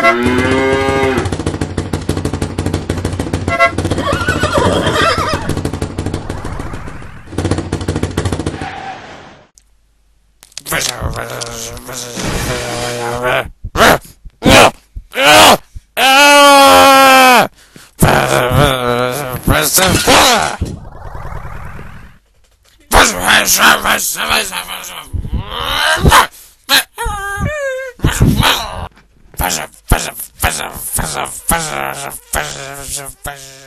Press fuzz fuzz fuzz fuzz fuzz